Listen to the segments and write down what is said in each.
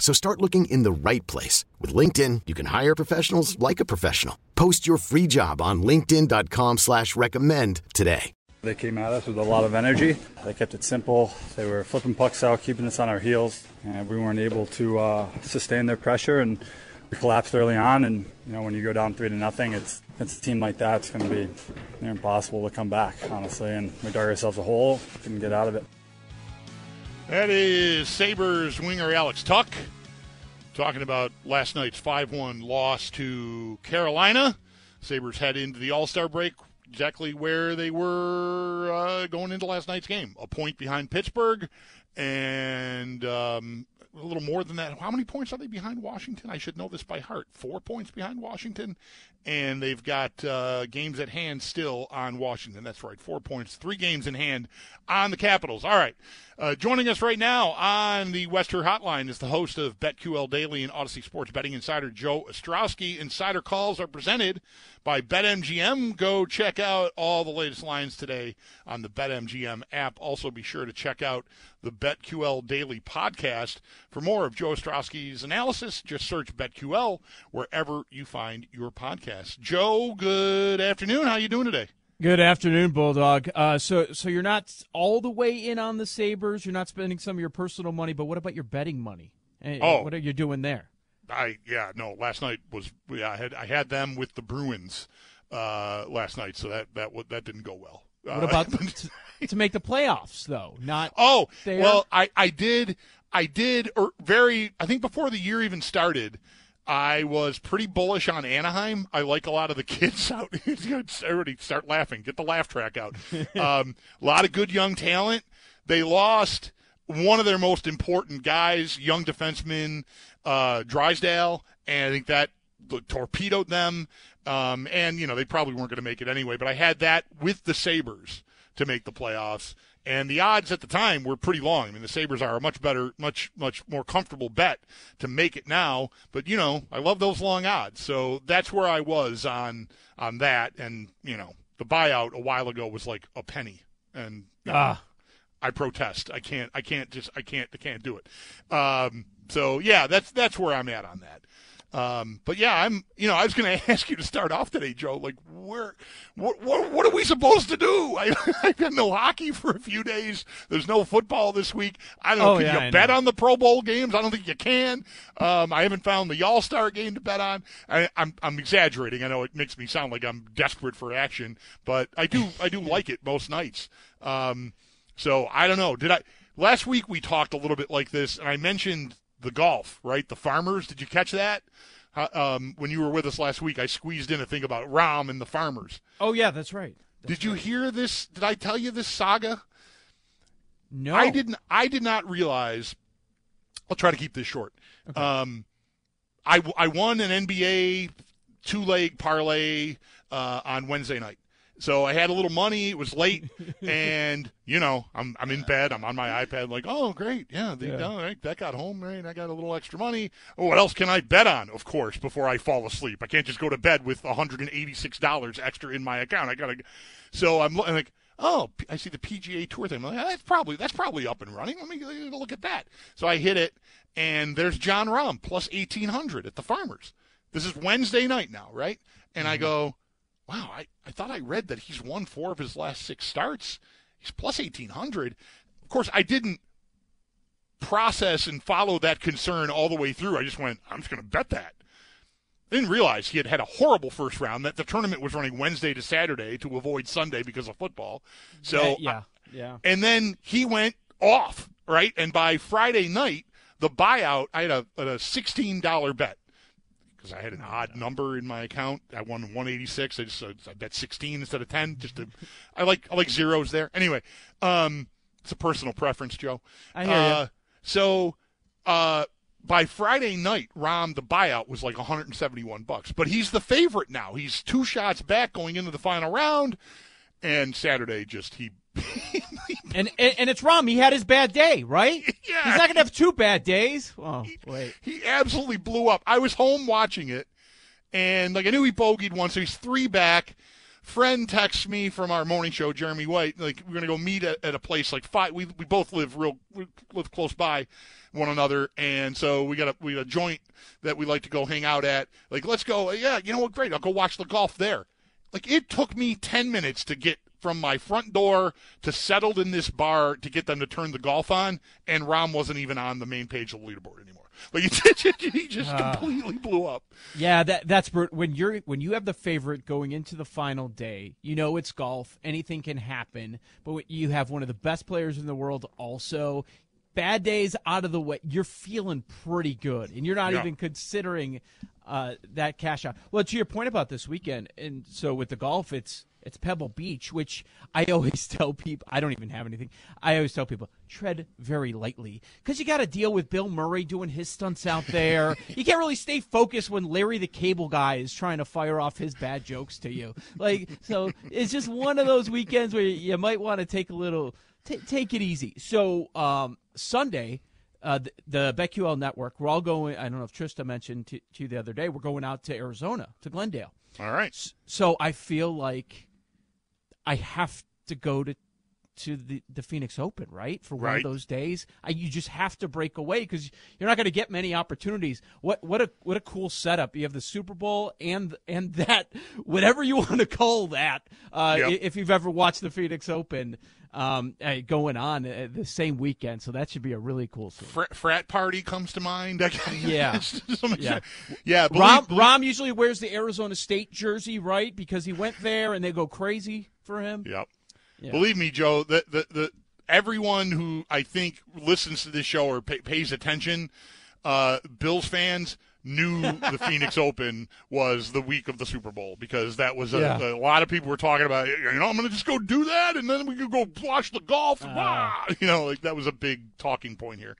So start looking in the right place. With LinkedIn, you can hire professionals like a professional. Post your free job on linkedin.com slash recommend today. They came at us with a lot of energy. They kept it simple. They were flipping pucks out, keeping us on our heels, and we weren't able to uh, sustain their pressure. And we collapsed early on. And you know, when you go down three to nothing, it's it's a team like that. It's going to be impossible to come back, honestly. And we dug ourselves a hole, couldn't get out of it. That is Sabres winger Alex Tuch talking about last night's 5 1 loss to Carolina. Sabres head into the All Star break exactly where they were uh, going into last night's game a point behind Pittsburgh and um, a little more than that. How many points are they behind Washington? I should know this by heart. Four points behind Washington, and they've got uh, games at hand still on Washington. That's right, four points, three games in hand on the Capitals. All right, uh, joining us right now on the Wester Hotline is the host of BetQL Daily and Audacy Sports Betting Insider Joe Ostrowski. Insider calls are presented by BetMGM. Go check out all the latest lines today on the BetMGM app. Also, be sure to check out the BetQL Daily podcast. For more of Joe Ostrowski's analysis, just search BetQL wherever you find your podcast. Joe, good afternoon. How are you doing today? Good afternoon, Bulldog. Uh, so, so you're not all the way in on the Sabres. You're not spending some of your personal money, but what about your betting money? Oh, what are you doing there? I yeah no. Last night was yeah. I had I had them with the Bruins uh, last night, so that that that didn't go well. What about to, to, make the playoffs though? Not oh there? well. I I did I did or very I think before the year even started. I was pretty bullish on Anaheim. I like a lot of the kids out. Everybody start laughing. Get the laugh track out. Um, a lot of good young talent. They lost one of their most important guys, young defenseman uh, Drysdale, and I think that torpedoed them. Um, and you know they probably weren't going to make it anyway. But I had that with the Sabres to make the playoffs, and the odds at the time were pretty long. I mean, the Sabres are a much better, much much more comfortable bet to make it now. But you know, I love those long odds, so that's where I was on on that. And you know, the buyout a while ago was like a penny, and you know, ah. I protest. I can't. I can't just. I can't. I can't do it. Um, so yeah, that's that's where I'm at on that. Um, but yeah, I'm. You know, I was going to ask you to start off today, Joe. Like, where, what, what, what are we supposed to do? I, I've got no hockey for a few days. There's no football this week. I don't. Oh, can yeah, you I bet know. on the Pro Bowl games? I don't think you can. Um, I haven't found the All Star game to bet on. I, I'm, I'm exaggerating. I know it makes me sound like I'm desperate for action, but I do, I do like it most nights. Um, so I don't know. Did I? Last week we talked a little bit like this, and I mentioned the golf, right? The farmers. Did you catch that? Um, when you were with us last week, I squeezed in a thing about Rahm and the farmers. Oh yeah, that's right. That's did you right. hear this? Did I tell you this saga? No, I didn't. I did not realize. I'll try to keep this short. Okay. Um, I I won an NBA two leg parlay uh, on Wednesday night. So I had a little money. It was late, and you know, I'm I'm in bed. I'm on my iPad, like, oh, great, yeah, the, yeah. Oh, right, that got home, right? I got a little extra money. Oh, what else can I bet on? Of course, before I fall asleep, I can't just go to bed with 186 dollars extra in my account. I gotta. So I'm like, oh, I see the PGA Tour thing. Like, that's probably that's probably up and running. Let me look at that. So I hit it, and there's Jon Rahm plus 1800 at the Farmers. This is Wednesday night now, right? And mm-hmm. I go wow, I, I thought I read that he's won four of his last six starts. He's plus 1,800. Of course, I didn't process and follow that concern all the way through. I just went, I'm just going to bet that. I didn't realize he had had a horrible first round, that the tournament was running Wednesday to Saturday to avoid Sunday because of football. So yeah. Yeah. And then he went off, right? And by Friday night, the buyout, I had a, a $16 bet because I had an odd number in my account. I won 186. I just I bet 16 instead of 10. Just to, I like I like zeros there. Anyway, um, it's a personal preference, Joe. I hear uh, you. So, uh, by Friday night, Rahm the buyout was like 171 bucks, but he's the favorite now. He's two shots back going into the final round, and Saturday just he. And, and, and it's Rahm. He had his bad day, right? Yeah. He's not gonna have two bad days. Oh wait. He, he absolutely blew up. I was home watching it, and like I knew he bogeyed once, so he's three back friend texts me from our morning show, Jeremy White, like we're gonna go meet at, at a place like five. We we both live real we live close by one another, and so we got a we got a joint that we like to go hang out at. Like let's go. Yeah, you know what? Great. I'll go watch the golf there. Like it took me ten minutes to get from my front door to settled in this bar to get them to turn the golf on, and Rahm wasn't even on the main page of the leaderboard anymore. Like he just uh, completely blew up. Yeah, that that's when you're when you have the favorite going into the final day. You know it's golf; anything can happen. But you have one of the best players in the world. Also, bad days out of the way. You're feeling pretty good, and you're not yeah. even considering uh, that cash out. Well, to your point about this weekend, and so with the golf, it's it's Pebble Beach, which I always tell people. I don't even have anything. I always tell people tread very lightly because you got to deal with Bill Murray doing his stunts out there. you can't really stay focused when Larry the Cable Guy is trying to fire off his bad jokes to you. Like so, it's just one of those weekends where you might want to take a little t- take it easy. So um, Sunday. Uh, the, the BetQL network, we're all going. I don't know if Trista mentioned to, to you the other day. We're going out to Arizona, to Glendale. All right. So I feel like I have to go to to the, the Phoenix Open, right? For one right. of those days, I, you just have to break away because you're not going to get many opportunities. What what a what a cool setup! You have the Super Bowl and and that whatever you want to call that. Uh, yep. If you've ever watched the Phoenix Open, um, uh, going on uh, the same weekend, so that should be a really cool scene. Frat, frat party comes to mind. yeah, yeah, yeah. Believe, believe. Rahm usually wears the Arizona State jersey, right? Because he went there and they go crazy for him. Yep. Yeah. Believe me, Joe. The, the the everyone who I think listens to this show or pay, pays attention, uh, Bills fans knew the Phoenix Open was the week of the Super Bowl because that was a, yeah. a lot of people were talking about. You know, I'm going to just go do that, and then we could go watch the golf. Uh, You know, like that was a big talking point here.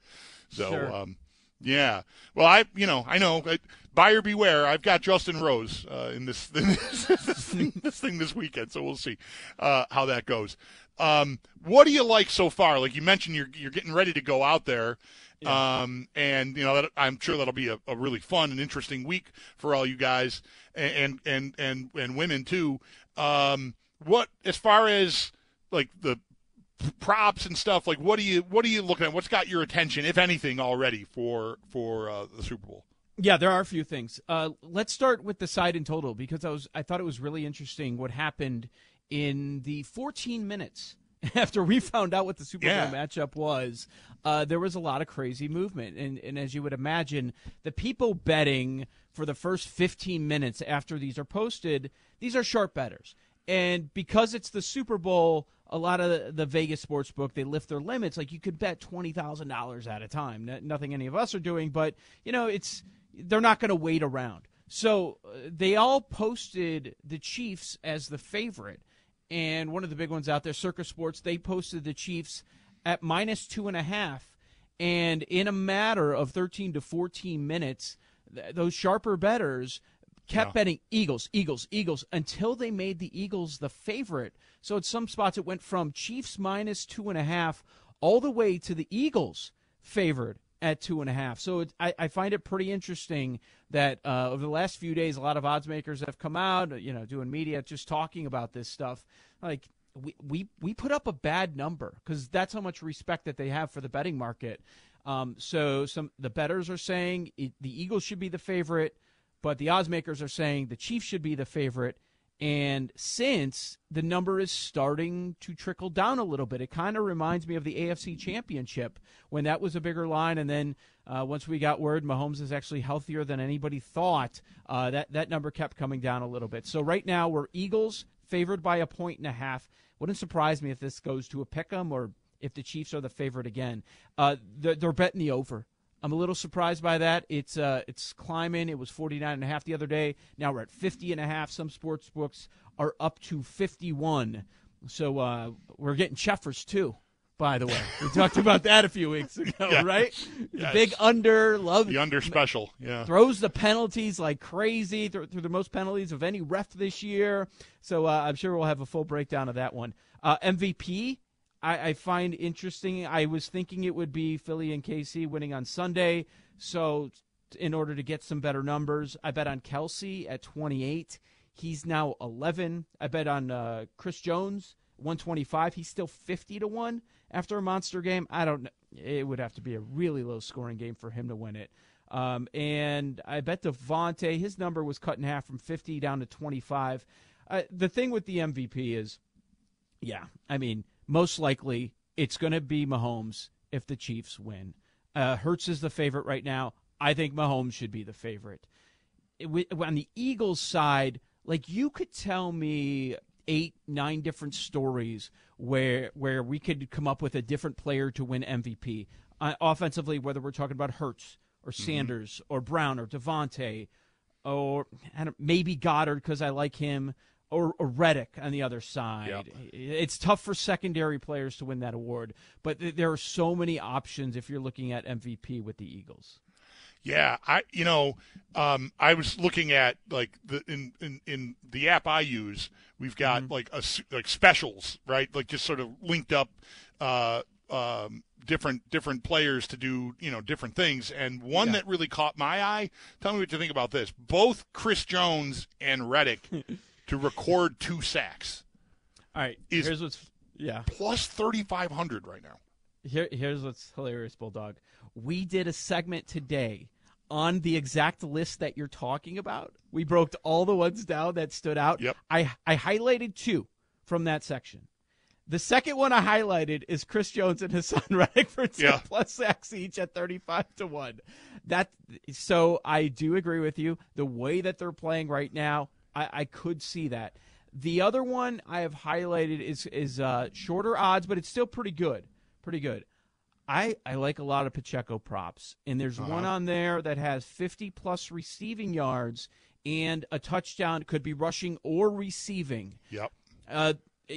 So, sure. um, yeah. Well, I, you know, I know. I, buyer beware. I've got Justin Rose uh, in this this, this, thing, this thing this weekend, so we'll see uh, how that goes. Um, what do you like so far? Like you mentioned, you're you're getting ready to go out there. Yeah. Um, and you know, that, I'm sure that'll be a, a, really fun and interesting week for all you guys and and and and women too. Um, what as far as like the props and stuff, like what do you what are you looking at? What's got your attention, if anything, already for for uh, the Super Bowl? Yeah, there are a few things. Uh, let's start with the side in total because I was I thought it was really interesting what happened in the 14 minutes after we found out what the Super yeah. Bowl matchup was, uh, there was a lot of crazy movement. And, and as you would imagine, the people betting for the first 15 minutes after these are posted, these are sharp betters. And because it's the Super Bowl, a lot of the Vegas sports book they lift their limits. Like you could bet twenty thousand dollars at a time. nothing any of us are doing, but you know it's they're not going to wait around. So uh, they all posted the Chiefs as the favorite and one of the big ones out there, Circa Sports, they posted the Chiefs at minus two and a half. And in a matter of 13 to 14 minutes, th- those sharper betters kept yeah. betting Eagles, Eagles, Eagles until they made the Eagles the favorite. So at some spots, it went from Chiefs minus two and a half all the way to the Eagles favored at two and a half. So it, I, I, find it pretty interesting that uh, over the last few days, a lot of odds makers have come out, you know, doing media, just talking about this stuff. Like we we we put up a bad number because that's how much respect that they have for the betting market. Um, so some the betters are saying it, the Eagles should be the favorite, but the odds makers are saying the Chiefs should be the favorite. And since the number is starting to trickle down a little bit, it kind of reminds me of the AFC Championship when that was a bigger line. And then uh, once we got word Mahomes is actually healthier than anybody thought, uh, that, that number kept coming down a little bit. So right now we're Eagles favored by a point and a half. Wouldn't surprise me if this goes to a pick 'em or if the Chiefs are the favorite again. Uh, they're, they're betting the over. I'm a little surprised by that. It's uh, it's climbing. It was 49 and a half the other day. Now we're at 50 and a half. Some sports books are up to 51. So uh, we're getting Cheffers too. By the way, we talked about that a few weeks ago, Yeah. right? The big under, love The under special, yeah. throws the penalties like crazy through, through the most penalties of any ref this year. So uh, I'm sure we'll have a full breakdown of that one. Uh, MVP, I, I find interesting. I was thinking it would be Philly and KC winning on Sunday. So in order to get some better numbers, I bet on Kelce at 28. He's now 11. I bet on uh, Chris Jones 125. He's still 50 to one after a monster game. I don't. know. It would have to be a really low scoring game for him to win it. Um, and I bet DeVonta, his number was cut in half from 50 down to 25. Uh, the thing with the MVP is, yeah, I mean, most likely it's going to be Mahomes if the Chiefs win. Uh, Hurts is the favorite right now. I think Mahomes should be the favorite. It, on the Eagles side, like you could tell me eight, nine different stories where where we could come up with a different player to win MVP uh, offensively, whether we're talking about Hurts or Sanders or Brown or DeVonta or maybe Goedert because I like him, or, or Reddick on the other side. It's tough for secondary players to win that award, but th- there are so many options if you're looking at MVP with the Eagles. Yeah, I you know, um, I was looking at like the in, in in the app I use, we've got Mm-hmm. like a like specials, right? Like just sort of linked up uh um different different players to do, you know, different things. And one Yeah. that really caught my eye, tell me what you think about this. Both Chris Jones and Reddick to record two sacks. All right, Is- here's what's yeah. Plus 3500 right now. Here, here's what's hilarious, Bulldog. We did a segment today on the exact list that you're talking about. We broke all the ones down that stood out. Yep. I I highlighted two from that section. The second one I highlighted is Chris Jones and Haason Reddick for ten Yeah. plus sacks each at thirty-five to one. That so I do agree with you. The way that they're playing right now, I, I could see that. The other one I have highlighted is is uh, shorter odds, but it's still pretty good. Pretty good. I, I like a lot of Pacheco props, and there's one on there that has 50 plus receiving yards and a touchdown. Could be rushing or receiving. Yep. Uh,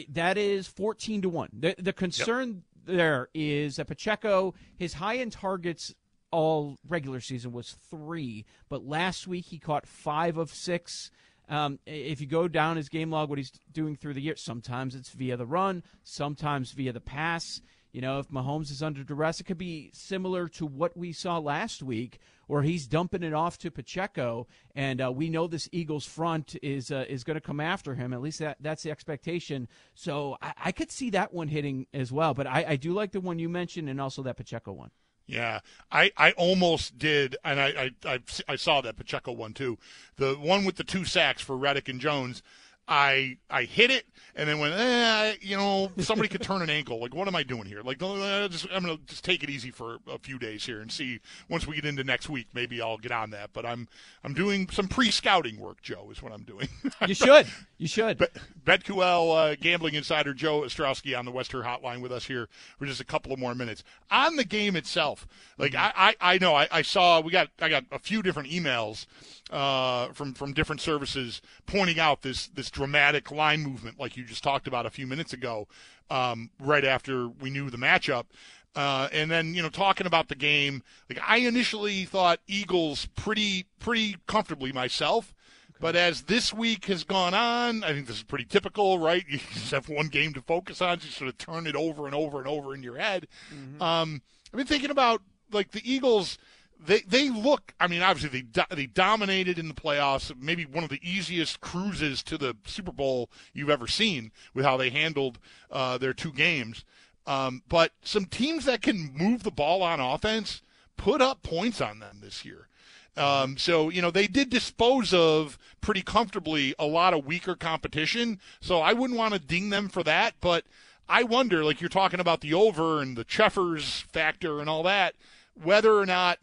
that is 14 to 1. The, the concern there is that Pacheco, his high end targets all regular season was three, but last week he caught five of six. Um, if you go down his game log, what he's doing through the year, sometimes it's via the run, sometimes via the pass. You know, if Mahomes is under duress, it could be similar to what we saw last week, where he's dumping it off to Pacheco, and uh, we know this Eagles front is uh, is going to come after him. At least that that's the expectation. So I, I could see that one hitting as well. But I, I do like the one you mentioned, and also that Pacheco one. Yeah, I, I almost did, and I, I I I saw that Pacheco one too. The one with the two sacks for Reddick and Jones. I I hit it and then went, eh, you know, somebody could turn an ankle. Like, what am I doing here? Like, uh, just, I'm gonna just take it easy for a few days here and see. Once we get into next week, maybe I'll get on that. But I'm I'm doing some pre-scouting work. Joe is what I'm doing. You should. You should. Bet- BetQL uh, gambling insider Joe Ostrowski on the Western Hotline with us here for just a couple of more minutes on the game itself. Like I, I, I know I, I saw we got I got a few different emails uh, from from different services pointing out this this dramatic line movement like you just talked about a few minutes ago, um, right after we knew the matchup. Uh, and then you know talking about the game, like I initially thought Eagles pretty pretty comfortably myself, but as this week has gone on, I think this is pretty typical, right? You just have one game to focus on, so you sort of turn it over and over and over in your head. Um, I've been thinking about like the Eagles. They they look. I mean, obviously they do, they dominated in the playoffs. Maybe one of the easiest cruises to the Super Bowl you've ever seen with how they handled uh, their two games. Um, but some teams that can move the ball on offense put up points on them this year. Um, so you know they did dispose of pretty comfortably a lot of weaker competition. So I wouldn't want to ding them for that, but I wonder, like you're talking about the over and the Cheffers factor and all that, whether or not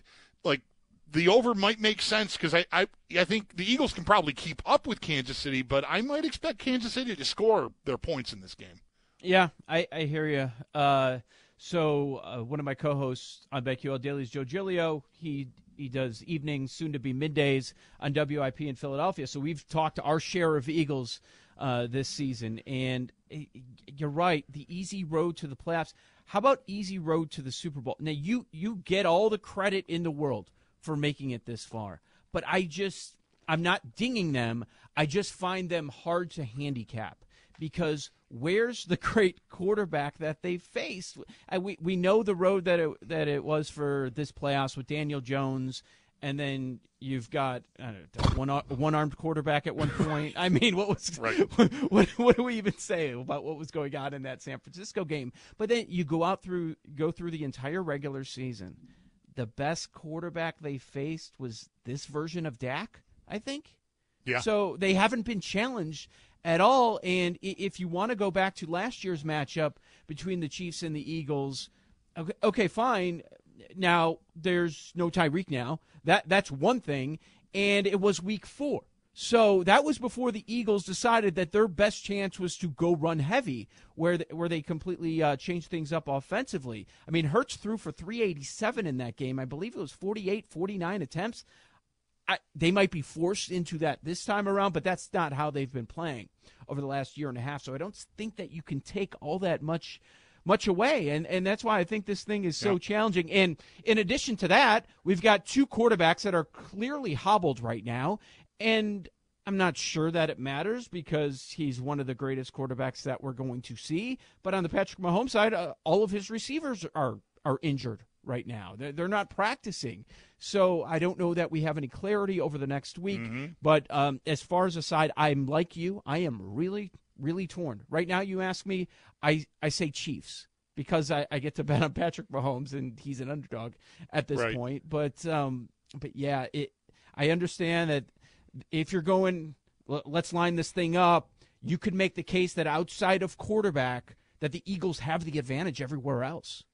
the over might make sense because I, I I think the Eagles can probably keep up with Kansas City, but I might expect Kansas City to score their points in this game. Yeah, I, I hear you. Uh, so uh, one of my co-hosts on BetQL Daily is Joe Giglio. He he does evenings, soon to be middays on WIP in Philadelphia. So we've talked our share of Eagles uh, this season, and eh, you're right. The easy road to the playoffs. How about easy road to the Super Bowl? Now you you get all the credit in the world for making it this far, but I just I'm not dinging them. I just find them hard to handicap because where's the great quarterback that they faced? we we know the road that it that it was for this playoffs with Daniel Jones, and then you've got know, one one armed quarterback at one point. I mean, what was right. what, what do we even say about what was going on in that San Francisco game? But then you go out through go through the entire regular season. The best quarterback they faced was this version of Dak, I think. Yeah. So they haven't been challenged at all. And if you want to go back to last year's matchup between the Chiefs and the Eagles, okay, okay fine. Now there's no Tyreek now. That that's one thing, and it was week four. So that was before the Eagles decided that their best chance was to go run heavy, where the, where they completely uh, changed things up offensively. I mean, Hurts threw for 387 in that game. I believe it was 48, 49 attempts. I, they might be forced into that this time around, but that's not how they've been playing over the last year and a half. So I don't think that you can take all that much much away, and and that's why I think this thing is so yeah. challenging. And in addition to that, we've got two quarterbacks that are clearly hobbled right now, and I'm not sure that it matters because he's one of the greatest quarterbacks that we're going to see. But on the Patrick Mahomes side, uh, all of his receivers are are injured right now. They're, they're not practicing. So I don't know that we have any clarity over the next week. Mm-hmm. But um, as far as aside, I'm like you. I am really, really torn. Right now, you ask me, I, I say Chiefs because I, I get to bet on Patrick Mahomes and he's an underdog at this right. point. But um, but yeah, it. I understand that if you're going, let's line this thing up. You could make the case that outside of quarterback, that the Eagles have the advantage everywhere else.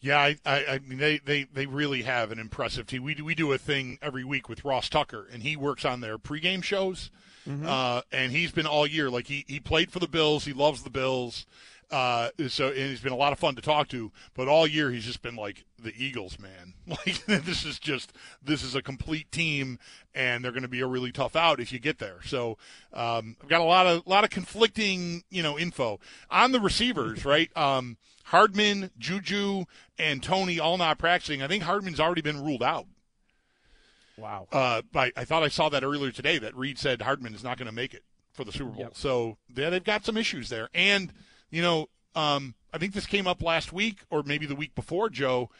Yeah, I, I, I, mean they, they, they really have an impressive team. We do, we do a thing every week with Ross Tucker, and he works on their pregame shows. Mm-hmm. Uh, and he's been all year like he, he played for the Bills. He loves the Bills. Uh, so and he's been a lot of fun to talk to. But all year he's just been like the Eagles, man. Like this is just this is a complete team, and they're going to be a really tough out if you get there. So um, I've got a lot of lot of conflicting you know info on the receivers, right? Um, Hardman, Juju, and Toney all not practicing. I think Hardman's already been ruled out. Wow. Uh, I, I thought I saw that earlier today that Reid said Hardman is not going to make it for the Super Bowl. Yep. So yeah, they've got some issues there. And, you know, um, I think this came up last week or maybe the week before, Joe.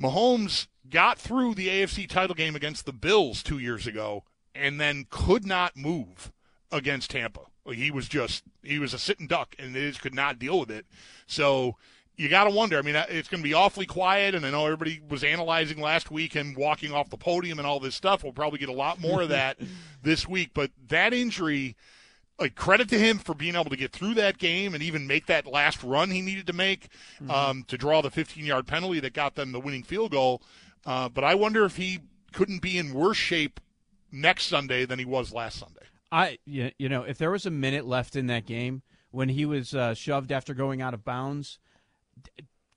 Mahomes got through the AFC title game against the Bills two years ago and then could not move against Tampa. He was just, he was a sitting duck and they just could not deal with it. So, you got to wonder. I mean, it's going to be awfully quiet, and I know everybody was analyzing last week and walking off the podium and all this stuff. We'll probably get a lot more of that this week. But that injury, like credit to him for being able to get through that game and even make that last run he needed to make mm-hmm. um, to draw the 15-yard penalty that got them the winning field goal. Uh, but I wonder if he couldn't be in worse shape next Sunday than he was last Sunday. I, you know, if there was a minute left in that game when he was uh, shoved after going out of bounds –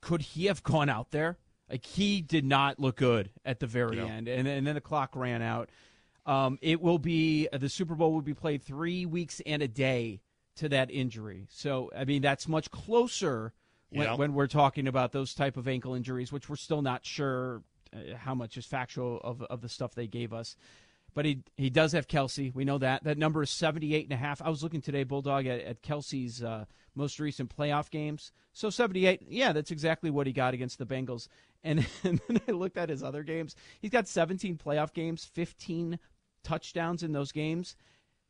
could he have gone out there? Like he did not look good at the very end, and, and then the clock ran out. Um, it will be the Super Bowl will be played three weeks and a day to that injury. So I mean that's much closer when, yeah. when we're talking about those type of ankle injuries, which we're still not sure uh, how much is factual of of the stuff they gave us. But he he does have Kelce. We know that. That number is 78 and a half. I was looking today, Bulldog, at, at Kelce's uh, most recent playoff games. So 78, yeah, that's exactly what he got against the Bengals. And, and then I looked at his other games. He's got 17 playoff games, 15 touchdowns in those games.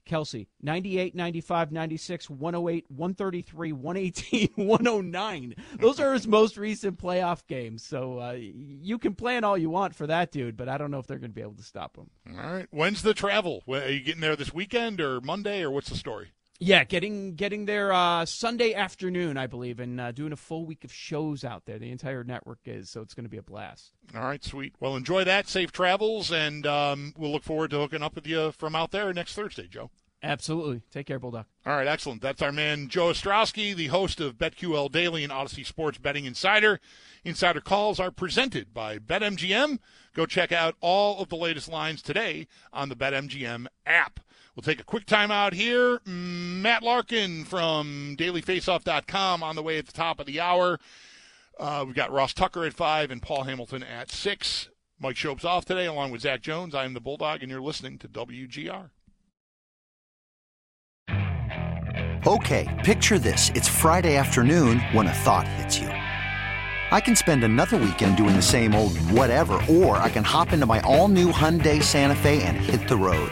Kelce, 98, 95, 96, 108, 133, 118, 109. Those are his most recent playoff games. So uh, you can plan all you want for that dude, but I don't know if they're going to be able to stop him. All right. When's the travel? Are you getting there this weekend or Monday, or what's the story? Yeah, getting getting there uh, Sunday afternoon, I believe, and uh, doing a full week of shows out there. The entire network is, so it's going to be a blast. All right, sweet. Well, enjoy that. Safe travels, and um, we'll look forward to hooking up with you from out there next Thursday, Joe. Absolutely. Take care, Bulldog. All right, excellent. That's our man Joe Ostrowski, the host of BetQL Daily and Audacy Sports Betting Insider. Insider calls are presented by BetMGM. Go check out all of the latest lines today on the BetMGM app. We'll take a quick time out here. Matt Larkin from dailyfaceoff.com on the way at the top of the hour. Uh, we've got Ross Tucker at 5 and Paul Hamilton at 6. Mike Schopp's off today along with Zach Jones. I am the Bulldog, and you're listening to WGR. Okay, picture this. It's Friday afternoon when a thought hits you. I can spend another weekend doing the same old whatever, or I can hop into my all new Hyundai Santa Fe and hit the road.